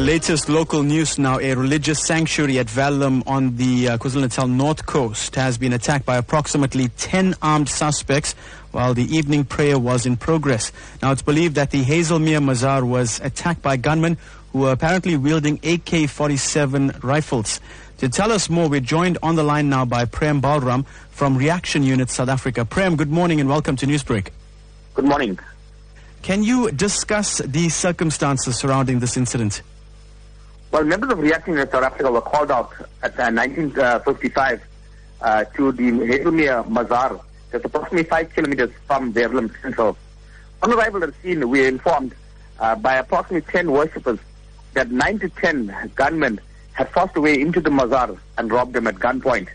latest local news now. A religious sanctuary at Verulam on the uh, KwaZulu-Natal north coast has been attacked by approximately 10 armed suspects while the evening prayer was in progress. Now it's believed that the Hazelmere Mazaar was attacked by gunmen who were apparently wielding AK-47 rifles. To tell us more, we're joined on the line now by Prem Balram from Reaction Unit South Africa. Prem, good morning and welcome to Newsbreak. Good morning. Can you discuss the circumstances surrounding this incident? Well, members of Reaction Unit South Africa were called out at uh, 1955 uh, to the Hazelmere Mazaar, just approximately five kilometers from the Verulam Central. On arrival at the scene, we were informed uh, by approximately 10 worshippers that 9 to 10 gunmen had forced their way into the Mazar and robbed them at gunpoint.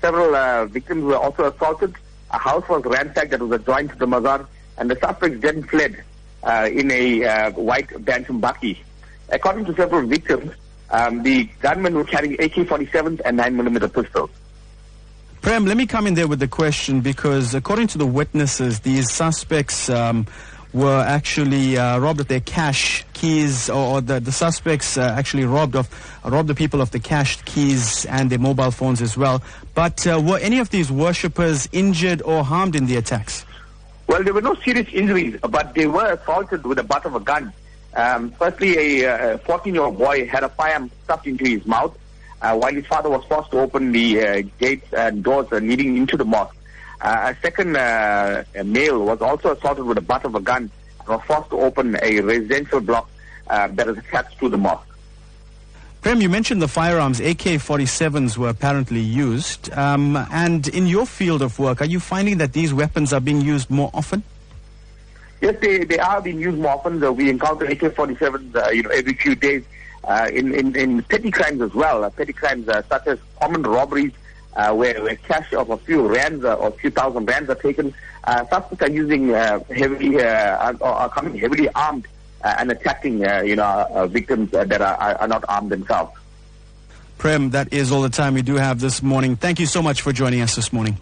Several uh, victims were also assaulted. A house was ransacked that was adjoined to the Mazar, and the suspects then fled uh, in a uh, white Bantam bakkie. According to several victims, um, the gunmen were carrying AK-47s and 9mm pistols. Prem, let me come in there with the question because according to the witnesses, these suspects um, were actually uh, robbed of their cash keys, or, the, the suspects uh, actually robbed of robbed the people of the cash keys and their mobile phones as well. But uh, were any of these worshippers injured or harmed in the attacks? Well, there were no serious injuries, but they were assaulted with the butt of a gun. Um, firstly, a 14-year-old boy had a firearm stuffed into his mouth, uh, while his father was forced to open the uh, gates and doors uh, leading into the mosque. Uh, a second uh, male was also assaulted with the butt of a gun and was forced to open a residential block uh, that is attached to the mosque. Prem, you mentioned the firearms. AK-47s were apparently used. Um, and in your field of work, are you finding that these weapons are being used more often? Yes, they, they are being used more often. We encounter AK-47s, uh, you know, every few days uh, in, in, in petty crimes as well. Uh, petty crimes uh, such as common robberies, uh, where, where cash of a few rands or a few thousand rands are taken. suspects are using heavily, are, are coming heavily armed and attacking, you know, victims that are, are not armed themselves. Prem, that is all the time we do have this morning. Thank you so much for joining us this morning.